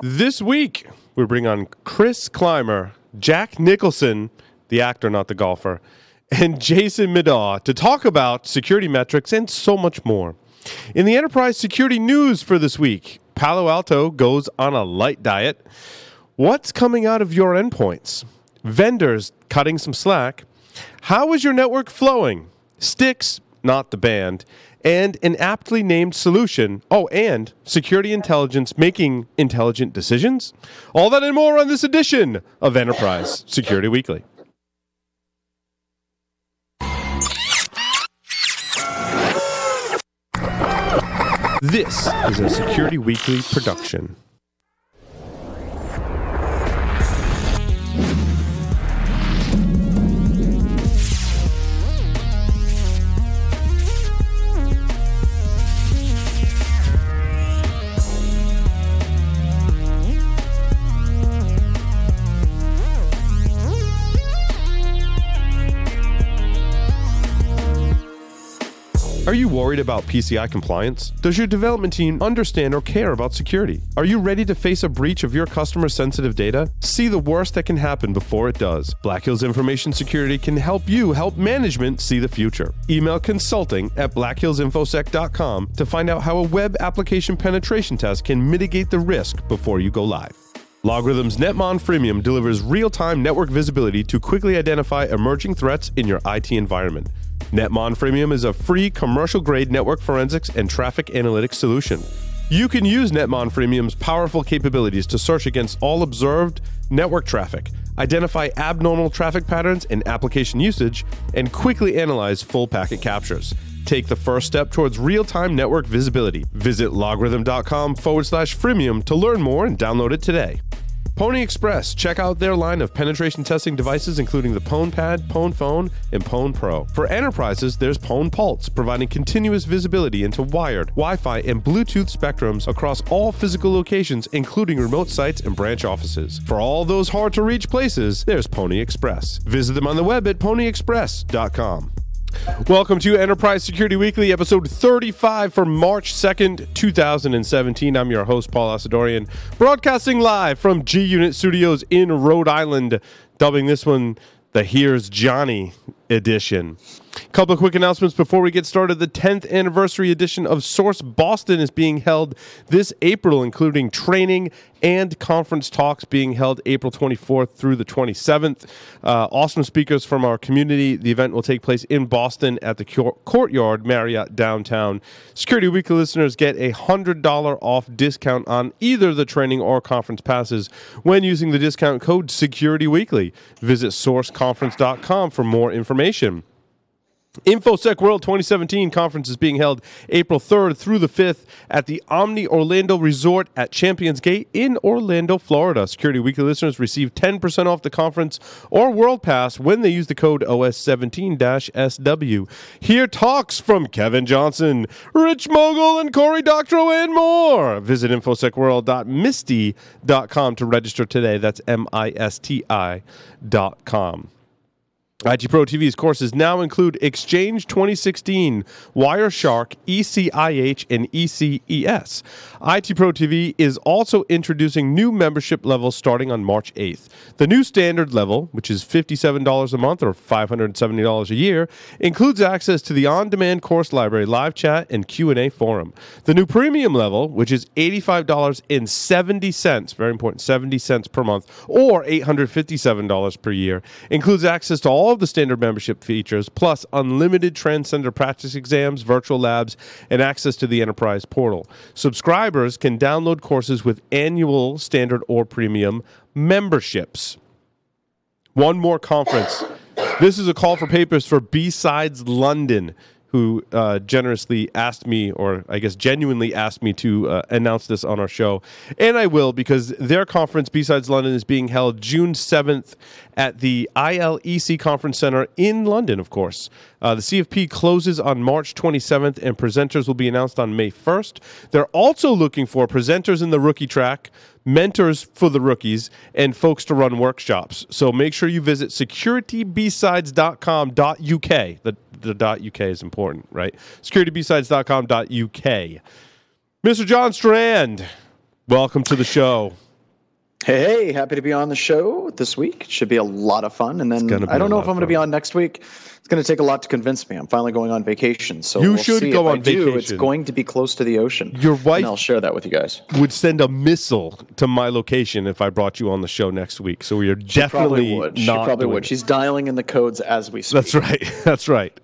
This week, we bring on Chris Clymer, Jack Nicholson, the actor, not the golfer, and Jason Midaw to talk about security metrics and so much more. In the enterprise security news for this week, Palo Alto goes on a light diet. What's coming out of your endpoints? Vendors cutting some slack. How is your network flowing? STIX, not the band, and an aptly named solution. Oh, and security intelligence making intelligent decisions. All that and more on this edition of Enterprise Security Weekly. This is a Security Weekly production. You worried about PCI compliance? Does your development team understand or care about security? Are you ready to face a breach of your customer sensitive data? See the worst that can happen before it does. Black Hills Information Security can help you help management see the future. Email consulting at blackhillsinfosec.com to find out how a web application penetration test can mitigate the risk before you go live. LogRhythm's Netmon Freemium delivers real time network visibility to quickly identify emerging threats in your IT environment. Netmon Freemium is a free commercial grade network forensics and traffic analytics solution. You can use Netmon Freemium's powerful capabilities to search against all observed network traffic, identify abnormal traffic patterns and application usage, and quickly analyze full packet captures. Take the first step towards real time network visibility. Visit logrhythm.com forward slash freemium to learn more and download it today. Pwnie Express. Check out their line of penetration testing devices, including the Pwn Pad, Pwn Phone, and Pwn Pro. For enterprises, there's Pwn Pulse, providing continuous visibility into wired, Wi Fi, and Bluetooth spectrums across all physical locations, including remote sites and branch offices. For all those hard to reach places, there's Pwnie Express. Visit them on the web at pwnieexpress.com. Welcome to Enterprise Security Weekly, episode 35 for March 2nd, 2017. I'm your host, Paul Asadoorian, broadcasting live from G Unit Studios in Rhode Island, dubbing this one the Here's Johnny edition. Couple of quick announcements before we get started. The 10th anniversary edition of Source Boston is being held this April, including training and conference talks being held April 24th through the 27th. Uh, awesome speakers from our community. The event will take place in Boston at the Courtyard Marriott downtown. Security Weekly listeners get a $100 off discount on either the training or conference passes when using the discount code Security Weekly. Visit sourceconference.com for more information. InfoSec World 2017 conference is being held April 3rd through the 5th at the Omni Orlando Resort at Champions Gate in Orlando, Florida. Security Weekly listeners receive 10% off the conference or World Pass when they use the code OS17-SW. Hear talks from Kevin Johnson, Rich Mogull, and Cory Doctorow and more. Visit infosecworld.misti.com to register today. That's M-I-S-T-I dot com. IT Pro TV's courses now include Exchange 2016, Wireshark, ECIH, and ECES. IT Pro TV is also introducing new membership levels starting on March 8th. The new standard level, which is $57 a month or $570 a year, includes access to the on-demand course library, live chat, and Q&A forum. The new premium level, which is $85.70, very important, 70 cents per month, or $857 per year, includes access to all of the standard membership features, plus unlimited transcender practice exams, virtual labs, and access to the enterprise portal. Subscribers can download courses with annual standard or premium memberships. One more conference. This is a call for papers for B-Sides London who uh, generously asked me, or I guess genuinely asked me to uh, announce this on our show. And I will because their conference, B-Sides London, is being held June 7th at the ILEC Conference Center in London, of course. Uh, the CFP closes on March 27th, and presenters will be announced on May 1st. They're also looking for presenters in the rookie track, mentors for the rookies, and folks to run workshops. So make sure you visit securitybsides.com.uk. The, the .uk is important, right? securitybsides.com.uk. Mr. John Strand, Welcome to the show. Hey, hey, happy to be on the show this week. It should be a lot of fun. And then I don't know if I'm going to be on next week. It's going to take a lot to convince me. I'm finally going on vacation. So you we'll should see go if on I vacation. Do, it's going to be close to the ocean. Your wife and I'll share that with you guys. would send a missile to my location if I brought you on the show next week. So we are She definitely probably would. She probably would. it. She's dialing in the codes as we speak. That's right. That's right.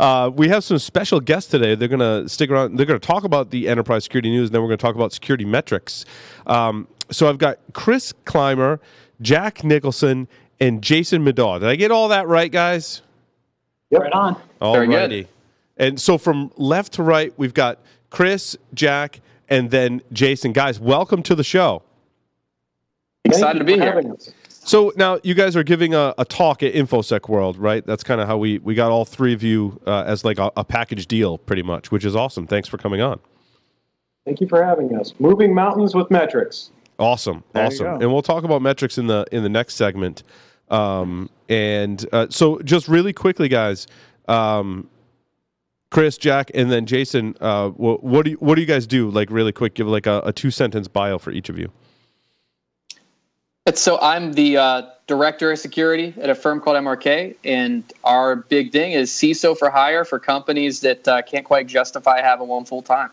Uh, we have some special guests today. They're going to stick around. They're going to talk about the enterprise security news, and then we're going to talk about security metrics. Um, so I've got Chris Clymer, Jack Nicholson, and Jason Medaw. Did I get all that right, guys? Yep. Right on. Very good. And so from left to right, we've got Chris, Jack, and then Jason. Guys, welcome to the show. Excited to be here. So now you guys are giving a, a talk at InfoSec World, right? That's kind of how we, we got all three of you uh, as like a, a package deal, pretty much, which is awesome. Thanks for coming on. Thank you for having us. Moving mountains with metrics. Awesome, There awesome. And we'll talk about metrics in the in the next segment. Um, and uh, so, just really quickly, guys, um, Chris, Jack, and then Jason. Uh, what, what do you, what do you guys do? Like really quick, give like a, a two sentence bio for each of you. So I'm the uh, director of security at a firm called MRK, and our big thing is CISO for hire for companies that uh, can't quite justify having one full time.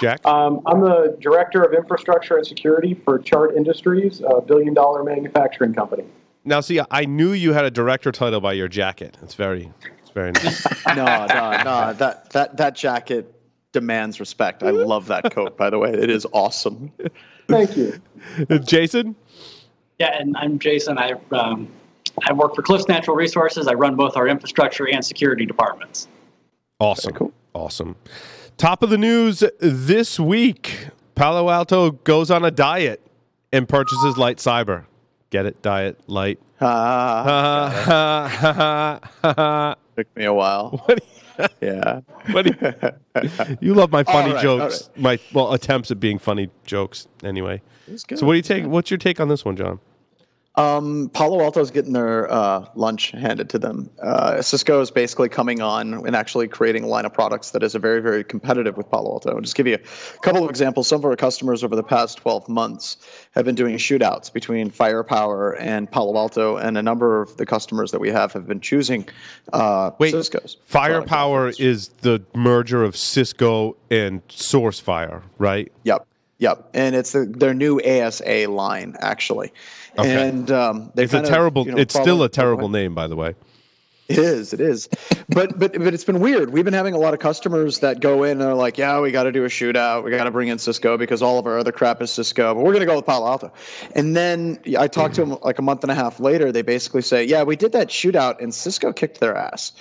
Jack, Um, I'm the director of infrastructure and security for Chart Industries, a billion dollar manufacturing company. now see, I knew you had a director title by your jacket. It's very, it's very nice. no, no, no. That that that jacket demands respect. I love that coat. By the way, it is awesome. Thank you. Jason, Yeah, and I'm Jason. I um, I work for Cliffs Natural Resources. I run both our infrastructure and security departments. awesome, cool. awesome. Top of the news this week: Palo Alto goes on a diet and purchases Light Cyber. Get it? Diet, light. Ha, ha. took me a while. What do Yeah. you- what you- you love my funny right, jokes, my well attempts at being funny jokes. Anyway, so what do you take? What's your take on this one, John? Um, Palo Alto's getting their uh, lunch handed to them. Uh, Cisco is basically coming on and actually creating a line of products that is a very, very competitive with Palo Alto. I'll just give you a couple of examples. Some of our customers over the past 12 months have been doing shootouts between Firepower and Palo Alto, and a number of the customers that we have have been choosing uh, Wait, Cisco's. Firepower is the merger of Cisco and SourceFire, right? Yep, yep, and it's the, their new ASA line actually. Okay. And um, It's a terrible. you know, it's still a terrible name, by the way. It is. It is. But but but it's been weird. We've been having a lot of customers that go in and are like, yeah, we got to do a shootout. We got to bring in Cisco because all of our other crap is Cisco. But we're gonna go with Palo Alto. And then I talked to them like a month and a half later. They basically say, yeah, we did that shootout and Cisco kicked their ass.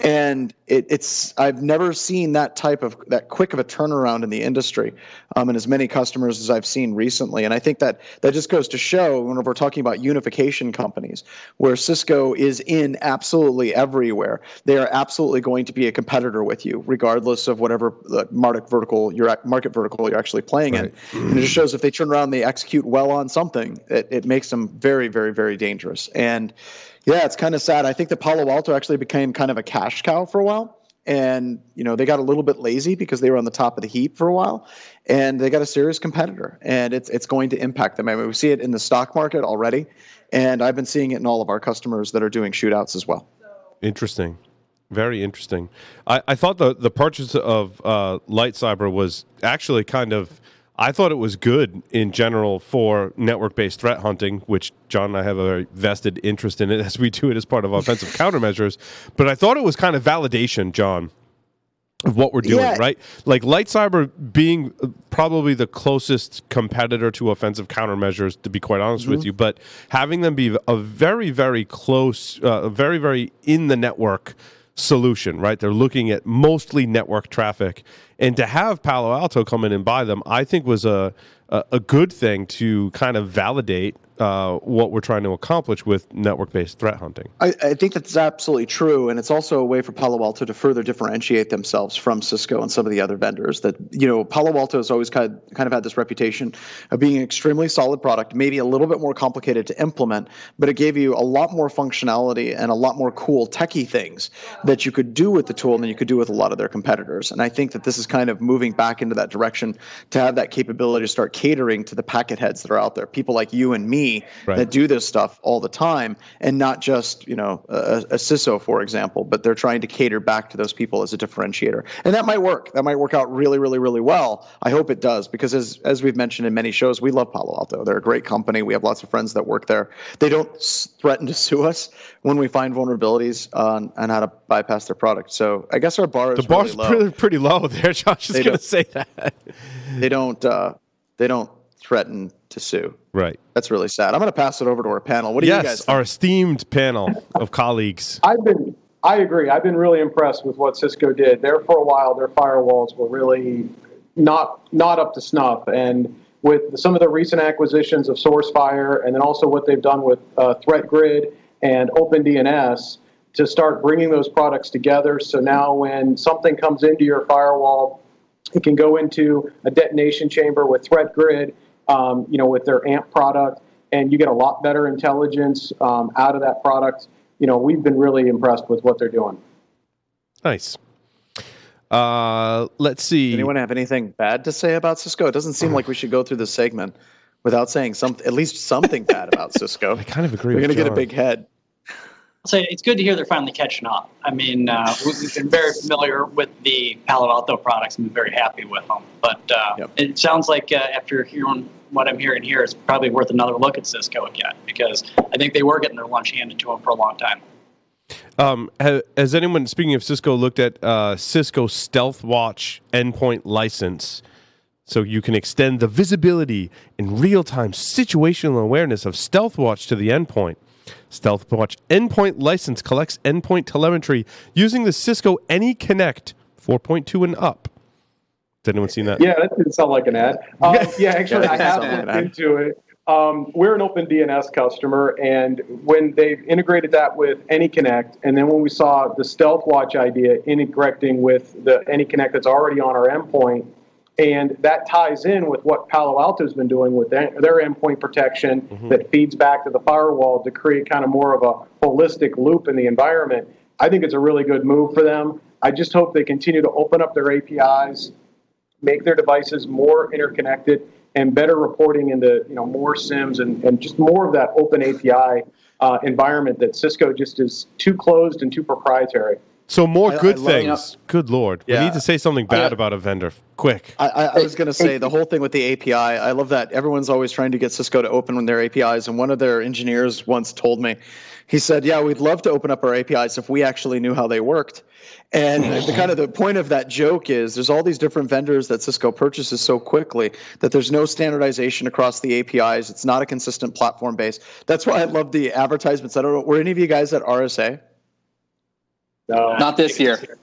And it, it's I've never seen that type of that quick of a turnaround in the industry, um, and as many customers as I've seen recently. And I think that that just goes to show when we're talking about unification companies, where Cisco is in absolutely everywhere, they are absolutely going to be a competitor with you, regardless of whatever uh, market vertical you're at, market vertical you're actually playing Right. in. And it just shows if they turn around, and they execute well on something, it, it makes them very, very, very dangerous. And yeah, it's kind of sad. I think that Palo Alto actually became kind of a cash cow for a while. And you know they got a little bit lazy because they were on the top of the heap for a while, and they got a serious competitor, and it's it's going to impact them. I mean, we see it in the stock market already, and I've been seeing it in all of our customers that are doing shootouts as well. Interesting. Very interesting. I, I thought the, the purchase of uh, Light Cyber was actually kind of, I thought it was good in general for network based threat hunting, which John and I have a very vested interest in it as we do it as part of offensive countermeasures. But I thought it was kind of validation, John, of what we're doing, Yeah. right? Like Light Cyber being probably the closest competitor to offensive countermeasures, to be quite honest with you, but having them be a very, very close, uh, very, very in the network solution, right? They're looking at mostly network traffic, and to have Palo Alto come in and buy them, I think was a a, a good thing to kind of validate uh, what we're trying to accomplish with network-based threat hunting. I, I think that's absolutely true, and it's also a way for Palo Alto to further differentiate themselves from Cisco and some of the other vendors. That you know, Palo Alto has always kind of, kind of had this reputation of being an extremely solid product, maybe a little bit more complicated to implement, but it gave you a lot more functionality and a lot more cool techie things that you could do with the tool than you could do with a lot of their competitors. And I think that this is kind of moving back into that direction to have that capability to start catering to the packet heads that are out there, people like you and me Right. that do this stuff all the time, and not just you know a, a CISO, for example, but they're trying to cater back to those people as a differentiator, and that might work. That might work out really, really, really well. I hope it does because as as we've mentioned in many shows, we love Palo Alto. They're a great company. We have lots of friends that work there. They don't threaten to sue us when we find vulnerabilities on, on how to bypass their product. So I guess our bar is The bar's really low. pretty, pretty low there. Josh is going to say that. They don't uh, they don't threaten to sue. Right. That's really sad. I'm going to pass it over to our panel. What do you guys Yes, our esteemed panel of colleagues. I've been, I agree. I've been really impressed with what Cisco did. There for a while, their firewalls were really not not up to snuff, and with some of the recent acquisitions of SourceFire, and then also what they've done with uh, ThreatGrid and OpenDNS to start bringing those products together. So now, when something comes into your firewall, it can go into a detonation chamber with ThreatGrid, um, you know, with their AMP product, and you get a lot better intelligence um, out of that product. You know, we've been really impressed with what they're doing. Nice. Uh, let's see. Anyone have anything bad to say about Cisco? It doesn't seem like we should go through this segment without saying some at least something bad about Cisco. I kind of agree We're going to get a big head. So it's good to hear they're finally catching up. I mean, uh, we- we've been very familiar with the Palo Alto products and been very happy with them. But uh, Yep. it sounds like uh, after hearing what I'm hearing here, it's probably worth another look at Cisco again because I think they were getting their lunch handed to them for a long time. Um, ha, has anyone, speaking of Cisco, looked at uh, Cisco Stealth Watch endpoint license? So you can extend the visibility and real time situational awareness of Stealth Watch to the endpoint. Stealth Watch endpoint license collects endpoint telemetry using the Cisco AnyConnect 4.2 and up. Has anyone seen that? Yeah, that didn't sound like an ad. Um, yeah, actually, Yeah, I have sounded like looked into it. Um, we're an Open DNS customer, and when they've integrated that with AnyConnect, and then when we saw the Stealth Watch idea integrating with the AnyConnect that's already on our endpoint, and that ties in with what Palo Alto's been doing with their their endpoint protection that feeds back to the firewall to create kind of more of a holistic loop in the environment. I think it's a really good move for them. I just hope they continue to open up their APIs, make their devices more interconnected and better reporting into you know more SIMs and, and just more of that open API uh, environment that Cisco just is too closed and too proprietary. So more I- I good love- things. Good lord, we need to say something bad I- about a vendor. Quick. I, I, I was going to say the whole thing with the API. I love that everyone's always trying to get Cisco to open their APIs. And one of their engineers once told me, he said, "Yeah, we'd love to open up our APIs if we actually knew how they worked." And the kind of the point of that joke is there's all these different vendors that Cisco purchases so quickly that there's no standardization across the APIs. It's not a consistent platform base. That's why I love the advertisements. I don't know. Were any of you guys at RSA? No. Not this year.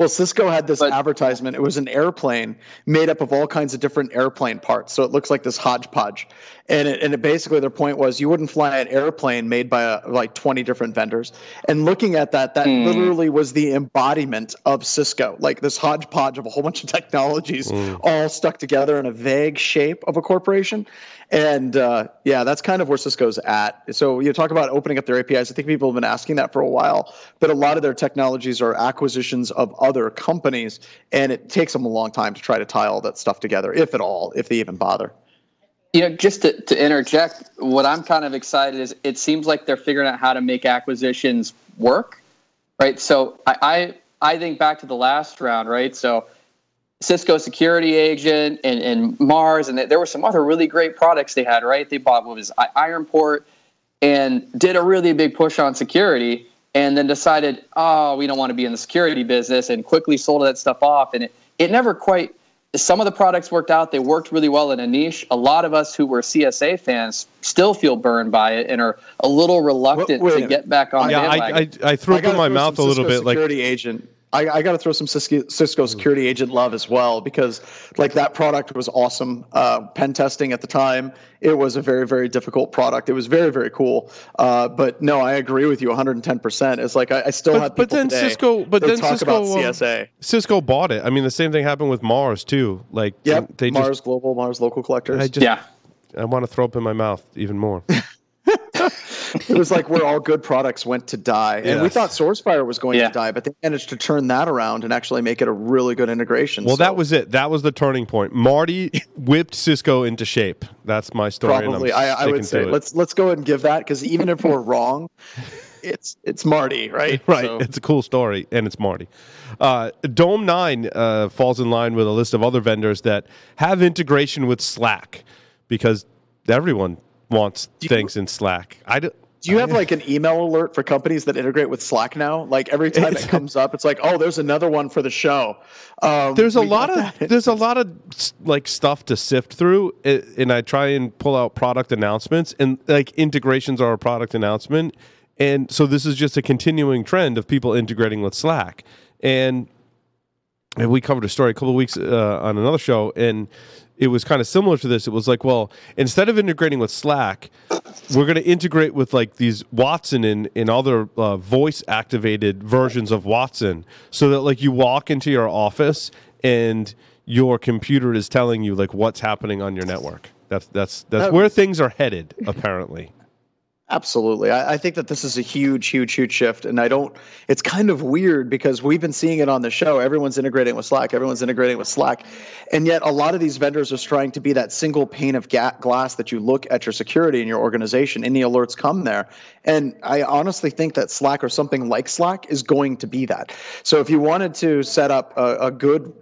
Well, Cisco had this But- advertisement. It was an airplane made up of all kinds of different airplane parts. So it looks like this hodgepodge. And it, and it basically their point was you wouldn't fly an airplane made by a, like 20 different vendors. And looking at that, that Hmm. literally was the embodiment of Cisco, like this hodgepodge of a whole bunch of technologies all stuck together in a vague shape of a corporation. And uh, yeah, that's kind of where Cisco's at. So you talk about opening up their APIs. I think people have been asking that for a while, but a lot of their technologies are acquisitions of other companies, and it takes them a long time to try to tie all that stuff together, if at all, if they even bother. You know, just to, to interject, what I'm kind of excited is it seems like they're figuring out how to make acquisitions work, right? So I, I, I think back to the last round, right? So Cisco Security Agent and, and Mars, and there were some other really great products they had, right? They bought what was Ironport and did a really big push on security, and then decided, oh, we don't want to be in the security business, and quickly sold that stuff off, and it, it never quite. Some of the products worked out; they worked really well in a niche. A lot of us who were CSA fans still feel burned by it and are a little reluctant wait a to minute. get back on the yeah. I, I, I threw I up in my mouth a little Cisco bit. Like security agent. I, I got to throw some Cisco, Cisco security agent love as well because like that product was awesome. Uh, pen testing at the time, it was a very very difficult product. It was very very cool. Uh, but no, I agree with you 110. percent It's like I, I still But- have. but then today Cisco- but then talk Cisco, about um, CSA. Cisco bought it. I mean, the same thing happened with Mars too. Like Yep, they Mars just. Global, Mars Local Collectors. I just. yeah. I want to throw up in my mouth even more. it was like where all good products went to die. And we thought SourceFire was going Yeah. to die, but they managed to turn that around and actually make it a really good integration. Well, So that was it. That was the turning point. Marty whipped Cisco into shape. That's my story. and I'm probably I, I would say let's let's go ahead and give that because even if we're wrong, it's it's Marty, right? Right. So- It's a cool story, and it's Marty. Uh, Dome 9 uh, falls in line with a list of other vendors that have integration with Slack because everyone wants things in Slack. I do, Do you have like an email alert for companies that integrate with Slack now? Like every time it comes up, it's like, oh, there's another one for the show. Um, there's a lot of that. there's a lot of like stuff to sift through and i try and pull out product announcements and like integrations are a product announcement and so this is just a continuing trend of people integrating with slack and and we covered a story a couple of weeks uh, on another show and it was kind of similar to this. It was like well instead of integrating with slack we're going to integrate with like these watson and, and other uh, voice activated versions of watson so that like you walk into your office and your computer is telling you like what's happening on your network. That's that's that's That- where things are headed apparently Absolutely. I, I think that this is a huge, huge, huge shift. And I don't, it's kind of weird because we've been seeing it on the show. Everyone's integrating with Slack, everyone's integrating with Slack. And yet a lot of these vendors are trying to be that single pane of ga- glass that you look at your security in your organization and the alerts come there. And I honestly think that Slack or something like Slack is going to be that. So if you wanted to set up a, a good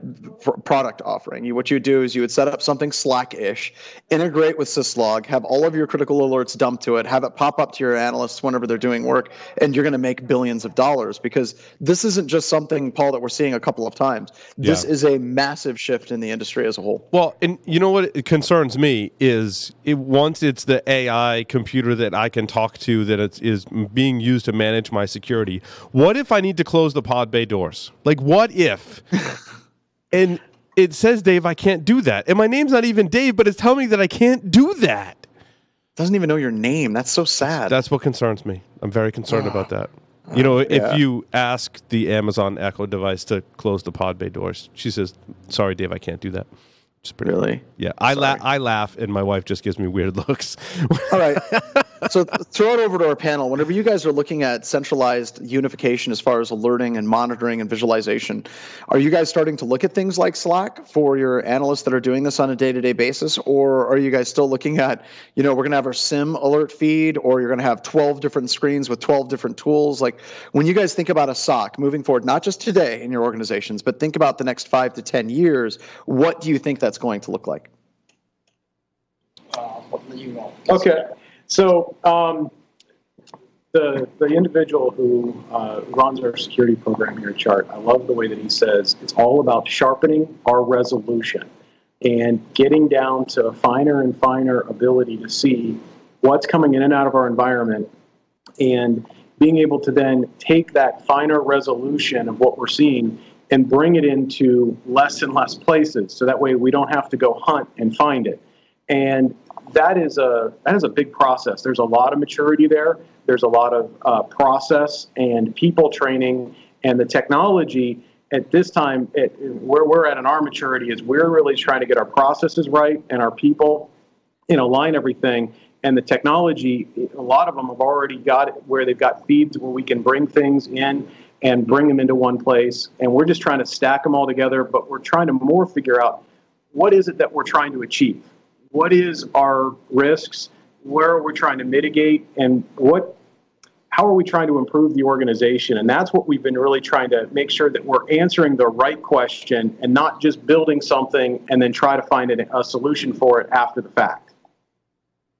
pr- product offering, you, what you would do is you would set up something Slack-ish, integrate with Syslog, have all of your critical alerts dumped to it, have it pop up to your analysts whenever they're doing work, and you're going to make billions of dollars because this isn't just something, Paul, that we're seeing a couple of times. This Yeah. is a massive shift in the industry as a whole. Well, and you know what concerns me is it once it's the AI computer that I can talk to that it's, is being used to manage my security. What if I need to close the pod bay doors? Like, what if? and it says Dave, I can't do that, and my name's not even Dave, but it's telling me that I can't do that. Doesn't even know your name. That's so sad. That's what concerns me. I'm very concerned about that. You know, uh, if Yeah. you ask the Amazon Echo device to close the pod bay doors, she says, "Sorry, Dave, I can't do that." It's pretty really. Yeah, I laugh. I laugh, and my wife just gives me weird looks. All right. so throw it over to our panel. Whenever you guys are looking at centralized unification as far as alerting and monitoring and visualization, are you guys starting to look at things like Slack for your analysts that are doing this on a day-to-day basis, or are you guys still looking at, you know, we're going to have our SIM alert feed, or you're going to have 12 different screens with 12 different tools? Like when you guys think about a SOC moving forward, not just today in your organizations, but think about the next five to 10 years, what do you think that's going to look like? Uh. Okay, so um, the the individual who uh, runs our security program here at Chart, I love the way that he says it's all about sharpening our resolution and getting down to a finer and finer ability to see what's coming in and out of our environment and being able to then take that finer resolution of what we're seeing and bring it into less and less places. So that way we don't have to go hunt and find it. And that is a that is a big process. There's a lot of maturity there. There's a lot of uh, process and people training and the technology. At this time it, where we're at in our maturity is we're really trying to get our processes right and our people you know line everything. And the technology a lot of them have already got it where they've got feeds where we can bring things in and bring them into one place. And we're just trying to stack them all together but we're trying to more figure out what is it that we're trying to achieve what is our risks? Where are we trying to mitigate? And what how are we trying to improve the organization? And that's what we've been really trying to make sure that we're answering the right question and not just building something and then try to find a, solution for it after the fact.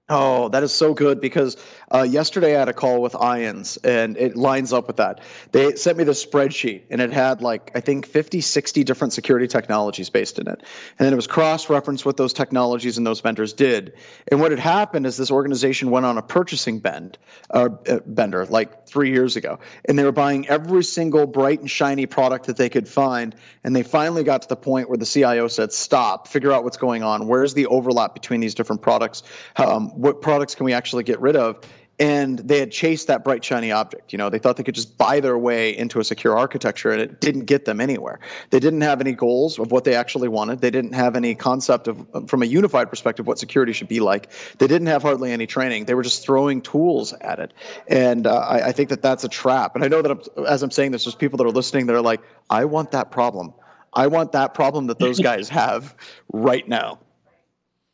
Oh, that is so good because uh, yesterday I had a call with Ions and it lines up with that. They sent me the spreadsheet and it had like, I think 50, 60 different security technologies based in it. And then it was cross referenced what those technologies and those vendors did. And what had happened is this organization went on a purchasing bend, uh, uh, bender like three years ago. And they were buying every single bright and shiny product that they could find. And they finally got to the point where the CIO said, stop, figure out what's going on. Where's the overlap between these different products? Um, what products can we actually get rid of? And they had chased that bright shiny object. You know they thought they could just buy their way into a secure architecture and it didn't get them anywhere. They didn't have any goals of what they actually wanted. They didn't have any concept of from a unified perspective what security should be like. They didn't have hardly any training. They were just throwing tools at it. And uh, I, I, think that that's a trap. And i know that I'm, as i'm saying this there's people that are listening that are like i want that problem. I want that problem that those guys have right now.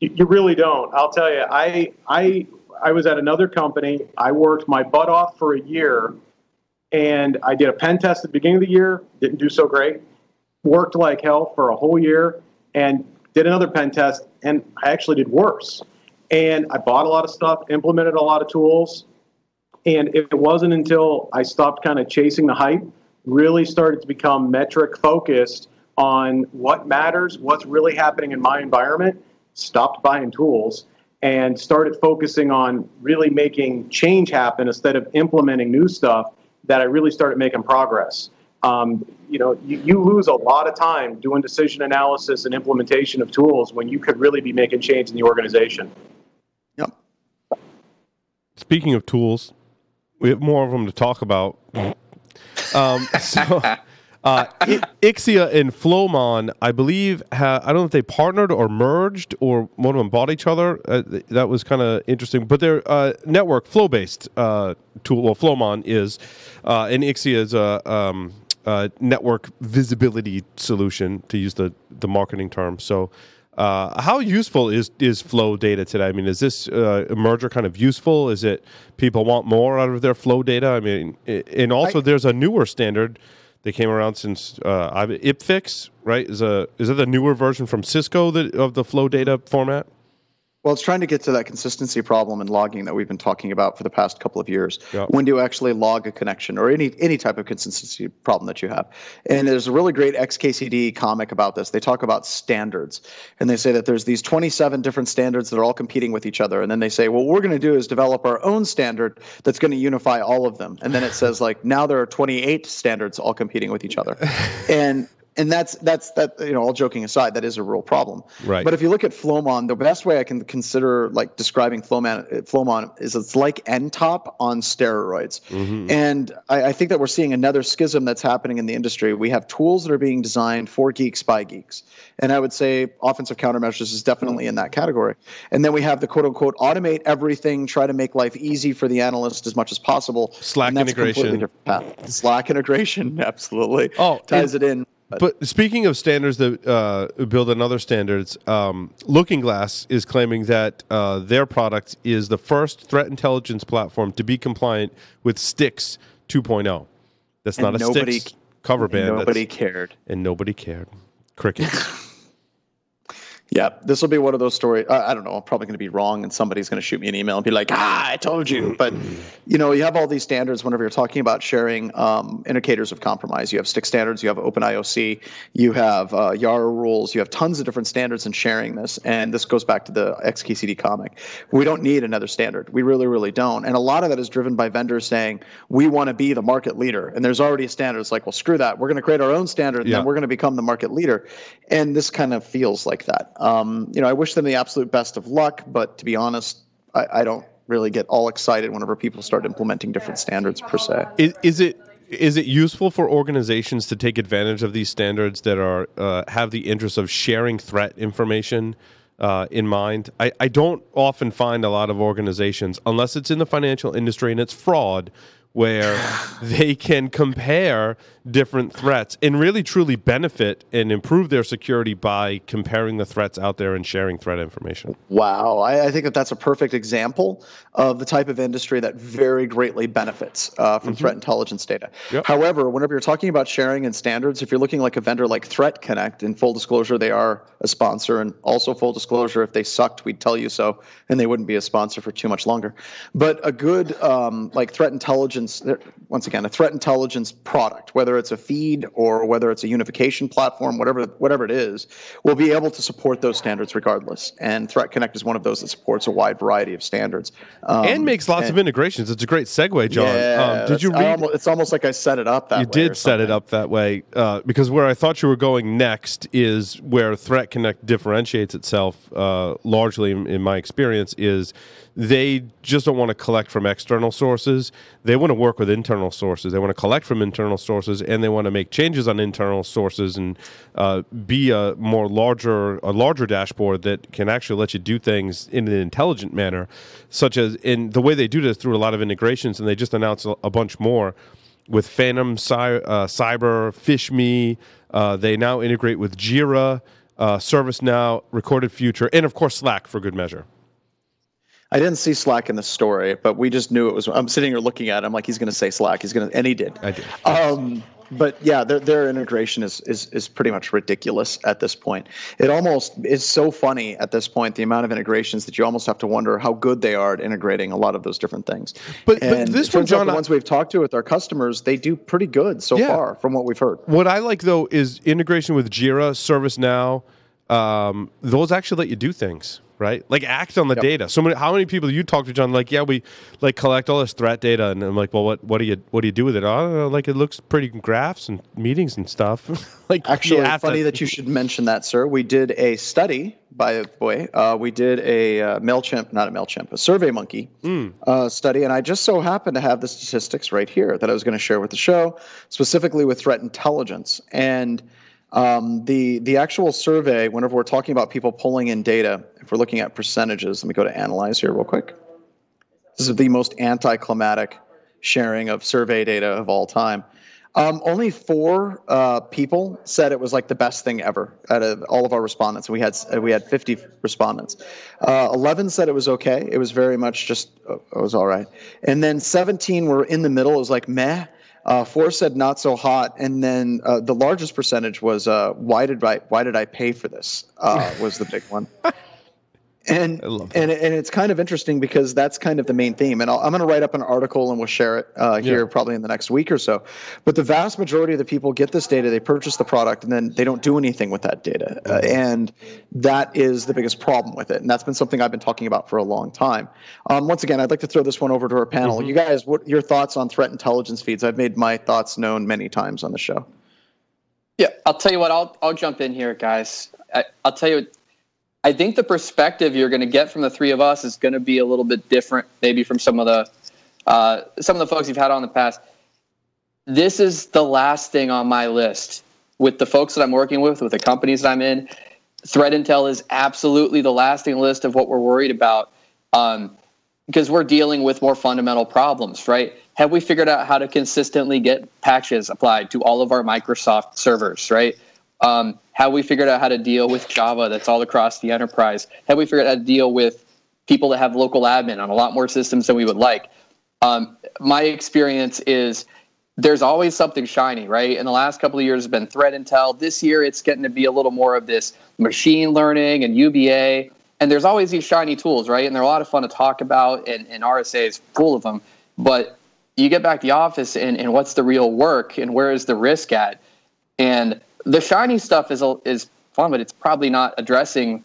You really don't. I'll tell you i i I was at another company. I worked my butt off for a year, and I did a pen test at the beginning of the year. Didn't do so great. Worked like hell for a whole year, and did another pen test, and I actually did worse. And I bought a lot of stuff, implemented a lot of tools, and it wasn't until I stopped kind of chasing the hype, really started to become metric focused on what matters, what's really happening in my environment, stopped buying tools and started focusing on really making change happen instead of implementing new stuff that I really started making progress. Um, you know, you, you, lose a lot of time doing decision analysis and implementation of tools when you could really be making change in the organization. Yep. Speaking of tools, we have more of them to talk about. Um, so uh, Ixia and Flowmon, I believe, ha- I don't know if they partnered or merged or one of them bought each other. Uh, that was kind of interesting. But their uh, network flow based uh, tool, well, Flowmon is, uh, and Ixia is a um, network visibility solution, to use the, the marketing term. So, uh, how useful is is flow data today? I mean, is this uh, merger kind of useful? Is it people want more out of their flow data? I mean, and also I, there's a newer standard they came around since uh, IPFix, right? Is a is that the newer version from Cisco that, of the flow data format? Well, it's trying to get to that consistency problem in logging that we've been talking about for the past couple of years. Yep. When do you actually log a connection or any any type of consistency problem that you have? And there's a really great XKCD comic about this. They talk about standards, and they say that there's these 27 different standards that are all competing with each other. And then they say, well, what we're going to do is develop our own standard that's going to unify all of them. And then it says like now there are 28 standards all competing with each other, and and that's that's that you know all joking aside that is a real problem. Right. But if you look at flowmon the best way i can consider like describing flowmon flowmon is it's like ntop on steroids. Mm-hmm. and I, I, think that we're seeing another schism that's happening in the industry. We have tools that are being designed for geeks by geeks. And i would say offensive countermeasures is definitely in that category. And then we have the quote unquote automate everything try to make life easy for the analyst as much as possible. Slack integration. slack integration absolutely. Oh ties it in but speaking of standards that uh, build on other standards, um, Looking Glass is claiming that uh, their product is the first threat intelligence platform to be compliant with STIX 2.0. That's and not a nobody, STIX cover band. Nobody cared. And nobody cared. Crickets. Yeah, this will be one of those stories. I, I don't know. I'm probably going to be wrong, and somebody's going to shoot me an email and be like, "Ah, I told you." But you know, you have all these standards whenever you're talking about sharing um, indicators of compromise. You have STIX standards, you have Open IOC, you have uh, Yara rules, you have tons of different standards in sharing this. And this goes back to the XKCD comic. We don't need another standard. We really, really don't. And a lot of that is driven by vendors saying we want to be the market leader, and there's already a standard. It's like, well, screw that. We're going to create our own standard, and yeah. then we're going to become the market leader. And this kind of feels like that. Um, you know, I wish them the absolute best of luck, but to be honest, I, I don't really get all excited whenever people start implementing different standards per se. Is, is it is it useful for organizations to take advantage of these standards that are uh, have the interest of sharing threat information uh, in mind? I, I don't often find a lot of organizations, unless it's in the financial industry and it's fraud, where they can compare different threats and really truly benefit and improve their security by comparing the threats out there and sharing threat information. Wow. I, I think that that's a perfect example of the type of industry that very greatly benefits uh, from mm-hmm. threat intelligence data. Yep. However, whenever you're talking about sharing and standards, if you're looking like a vendor like Threat Connect, in full disclosure, they are a sponsor, and also full disclosure, if they sucked, we'd tell you so, and they wouldn't be a sponsor for too much longer. But a good um, like threat intelligence, once again, a threat intelligence product, whether whether it's a feed or whether it's a unification platform, whatever whatever it is, will be able to support those standards regardless. And Threat Connect is one of those that supports a wide variety of standards um, and makes lots and, of integrations. It's a great segue, John. Yeah, um, did you read? Almost, it's almost like I set it up that way. you did set it up that way uh, because where I thought you were going next is where Threat Connect differentiates itself uh, largely, in, in my experience, is they just don't want to collect from external sources. They want to work with internal sources. They want to collect from internal sources, and they want to make changes on internal sources and uh, be a more larger a larger dashboard that can actually let you do things in an intelligent manner, such as in the way they do this through a lot of integrations. And they just announced a, bunch more with Phantom Cy- uh, Cyber, PhishMe. Uh, they now integrate with Jira, uh, ServiceNow, Recorded Future, and of course Slack for good measure. I didn't see Slack in the story, but we just knew it was. I'm sitting here looking at. it. I'm like, he's going to say Slack. He's going to, and he did. I did. Um, but yeah, their their integration is, is is pretty much ridiculous at this point. It almost is so funny at this point the amount of integrations that you almost have to wonder how good they are at integrating a lot of those different things. But, and but this one, John, the ones we've talked to with our customers, they do pretty good so yeah. far from what we've heard. What I like though is integration with Jira, ServiceNow. Um, those actually let you do things right? Like act on the yep. data. So many, how many people you talk to, John? Like, yeah, we like collect all this threat data, and I'm like, well, what what do you what do you do with it? Oh, know, like it looks pretty graphs and meetings and stuff. like, actually, funny to... that you should mention that, sir. We did a study. By the way, uh, we did a uh, Mailchimp, not a Mailchimp, a SurveyMonkey mm. uh, study, and I just so happened to have the statistics right here that I was going to share with the show, specifically with threat intelligence and um, the the actual survey, whenever we're talking about people pulling in data, if we're looking at percentages, let me go to analyze here real quick. This is the most anticlimactic sharing of survey data of all time. Um, only four uh, people said it was like the best thing ever out of all of our respondents. We had we had 50 respondents. Uh, 11 said it was okay. It was very much just uh, it was all right. And then 17 were in the middle. It was like meh. Uh, four said not so hot, and then uh, the largest percentage was uh, why did I why did I pay for this? Uh, was the big one. and and and it's kind of interesting because that's kind of the main theme. And i am going to write up an article and we'll share it uh, here yeah. probably in the next week or so. But the vast majority of the people get this data, they purchase the product, and then they don't do anything with that data. Uh, mm-hmm. and that is the biggest problem with it. And that's been something I've been talking about for a long time. Um, once again, I'd like to throw this one over to our panel. Mm-hmm. You guys, what your thoughts on threat intelligence feeds? I've made my thoughts known many times on the show. Yeah, I'll tell you what. I'll I'll jump in here, guys. I, will tell you I think the perspective you're going to get from the three of us is going to be a little bit different, maybe from some of the uh, some of the folks you've had on the past. This is the last thing on my list with the folks that I'm working with, with the companies that I'm in. Threat intel is absolutely the lasting list of what we're worried about um, because we're dealing with more fundamental problems, right? Have we figured out how to consistently get patches applied to all of our Microsoft servers, right? Um, have we figured out how to deal with Java that's all across the enterprise? Have we figured out how to deal with people that have local admin on a lot more systems than we would like? Um, my experience is there's always something shiny, right? In the last couple of years, has been threat intel. This year, it's getting to be a little more of this machine learning and UBA. And there's always these shiny tools, right? And they're a lot of fun to talk about, and, and RSA is full of them. But you get back to the office, and, and what's the real work, and where is the risk at? And the shiny stuff is is fun, but it's probably not addressing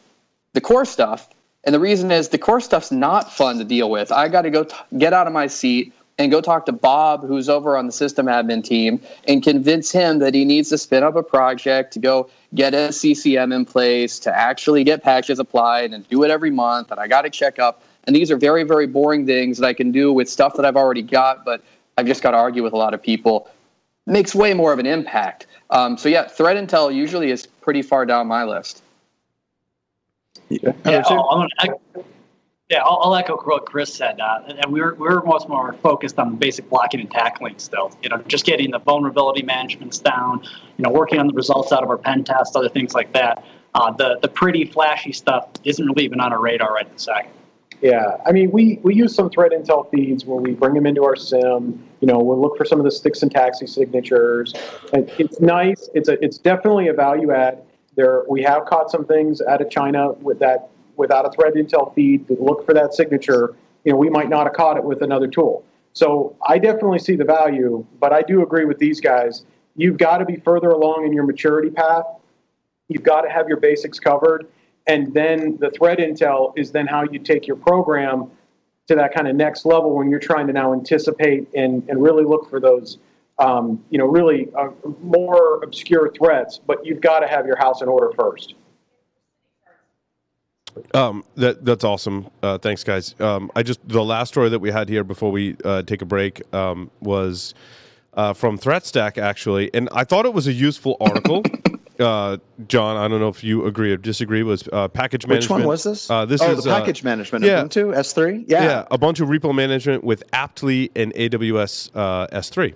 the core stuff. And the reason is the core stuff's not fun to deal with. I got to go t- get out of my seat and go talk to Bob, who's over on the system admin team, and convince him that he needs to spin up a project to go get a CCM in place, to actually get patches applied and do it every month. And I got to check up. And these are very, very boring things that I can do with stuff that I've already got, but I've just got to argue with a lot of people. Makes way more of an impact. Um, so yeah, threat intel usually is pretty far down my list. Yeah, yeah I'll, I'll, yeah, I'll, I'll, echo what Chris said. Uh, and we're we're much more focused on the basic blocking and tackling still. You know, just getting the vulnerability managements down. You know, working on the results out of our pen tests, other things like that. Uh, the the pretty flashy stuff isn't really even on our radar right this second. Yeah, I mean, we, we use some threat intel feeds where we bring them into our sim. You know, we'll look for some of the STIX and TAXII signatures. And it's nice. It's a it's definitely a value add. There, we have caught some things out of China with that without a threat intel feed to look for that signature. You know, we might not have caught it with another tool. So I definitely see the value, but I do agree with these guys. you've got to be further along in your maturity path. You've got to have your basics covered. And then the threat intel is then how you take your program to that kind of next level when you're trying to now anticipate and, and really look for those, um, you know, really uh, more obscure threats. But you've got to have your house in order first. Um, that that's awesome. Uh, thanks, guys. Um, I just the last story that we had here before we uh, take a break um, was uh, from ThreatStack actually, and I thought it was a useful article. uh, John, I don't know if you agree or disagree. Was uh, package management? Which one was this? Uh, this oh, is the package management. Yeah, Ubuntu S3. Yeah. yeah, a bunch of repo management with Aptly and AWS uh, S3.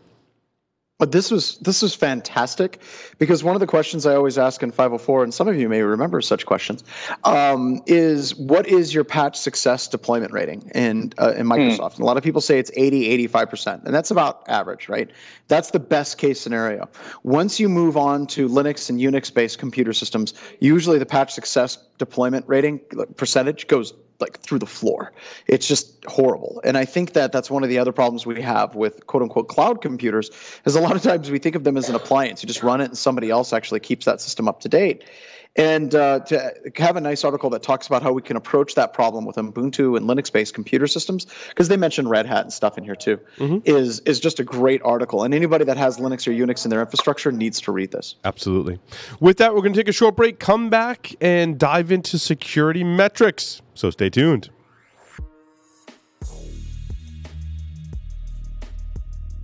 But this was this was fantastic because one of the questions I always ask in 504, and some of you may remember such questions, um, is what is your patch success deployment rating in uh, in Microsoft? And a lot of people say it's 80, 85 percent, and that's about average, right? That's the best case scenario. Once you move on to Linux and Unix based computer systems, usually the patch success deployment rating percentage goes like through the floor. It's just horrible. And I think that that's one of the other problems we have with quote unquote cloud computers is a lot of times we think of them as an appliance. You just run it and somebody else actually keeps that system up to date. And uh, to have a nice article that talks about how we can approach that problem with Ubuntu and Linux-based computer systems, because they mentioned Red Hat and stuff in here too, mm-hmm. is is just a great article. And anybody that has Linux or Unix in their infrastructure needs to read this. Absolutely. With that, we're going to take a short break, come back, and dive into security metrics. So stay tuned.